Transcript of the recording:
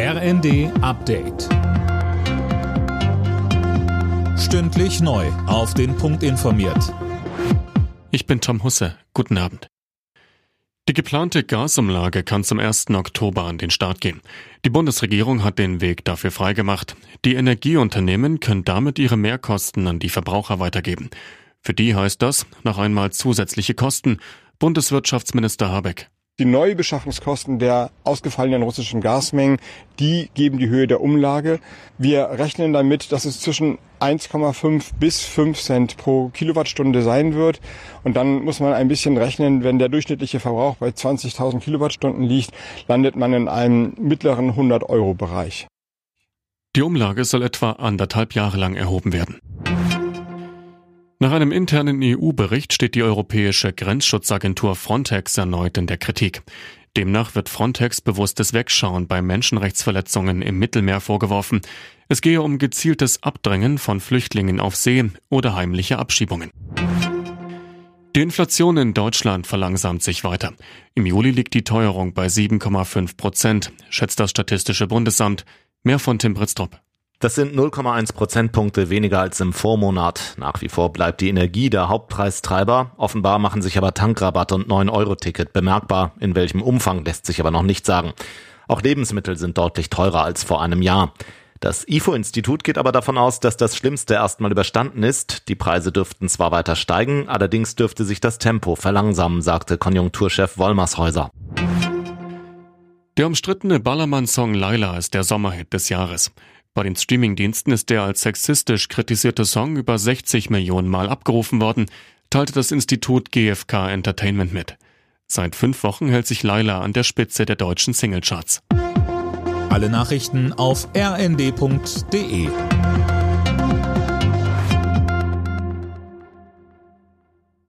RND Update. Stündlich neu. Auf den Punkt informiert. Ich bin Tom Husse. Guten Abend. Die geplante Gasumlage kann zum 1. Oktober an den Start gehen. Die Bundesregierung hat den Weg dafür freigemacht. Die Energieunternehmen können damit ihre Mehrkosten an die Verbraucher weitergeben. Für die heißt das noch einmal zusätzliche Kosten. Bundeswirtschaftsminister Habeck. Die Neubeschaffungskosten der ausgefallenen russischen Gasmengen, die geben die Höhe der Umlage. Wir rechnen damit, dass es zwischen 1,5 bis 5 Cent pro Kilowattstunde sein wird. Und dann muss man ein bisschen rechnen, wenn der durchschnittliche Verbrauch bei 20.000 Kilowattstunden liegt, landet man in einem mittleren 100-Euro-Bereich. Die Umlage soll etwa anderthalb Jahre lang erhoben werden. Nach einem internen EU-Bericht steht die europäische Grenzschutzagentur Frontex erneut in der Kritik. Demnach wird Frontex bewusstes Wegschauen bei Menschenrechtsverletzungen im Mittelmeer vorgeworfen. Es gehe um gezieltes Abdrängen von Flüchtlingen auf See oder heimliche Abschiebungen. Die Inflation in Deutschland verlangsamt sich weiter. Im Juli liegt die Teuerung bei 7,5 Prozent, schätzt das Statistische Bundesamt. Mehr von Tim Britztrup. Das sind 0,1 Prozentpunkte weniger als im Vormonat. Nach wie vor bleibt die Energie der Hauptpreistreiber. Offenbar machen sich aber Tankrabatt und 9-Euro-Ticket bemerkbar. In welchem Umfang lässt sich aber noch nicht sagen. Auch Lebensmittel sind deutlich teurer als vor einem Jahr. Das IFO-Institut geht aber davon aus, dass das Schlimmste erstmal überstanden ist. Die Preise dürften zwar weiter steigen, allerdings dürfte sich das Tempo verlangsamen, sagte Konjunkturchef Wollmershäuser. Der umstrittene Ballermann-Song Laila ist der Sommerhit des Jahres. Bei den Streamingdiensten ist der als sexistisch kritisierte Song über 60 Millionen Mal abgerufen worden, teilte das Institut GfK Entertainment mit. Seit fünf Wochen hält sich Laila an der Spitze der deutschen Singlecharts. Alle Nachrichten auf rnd.de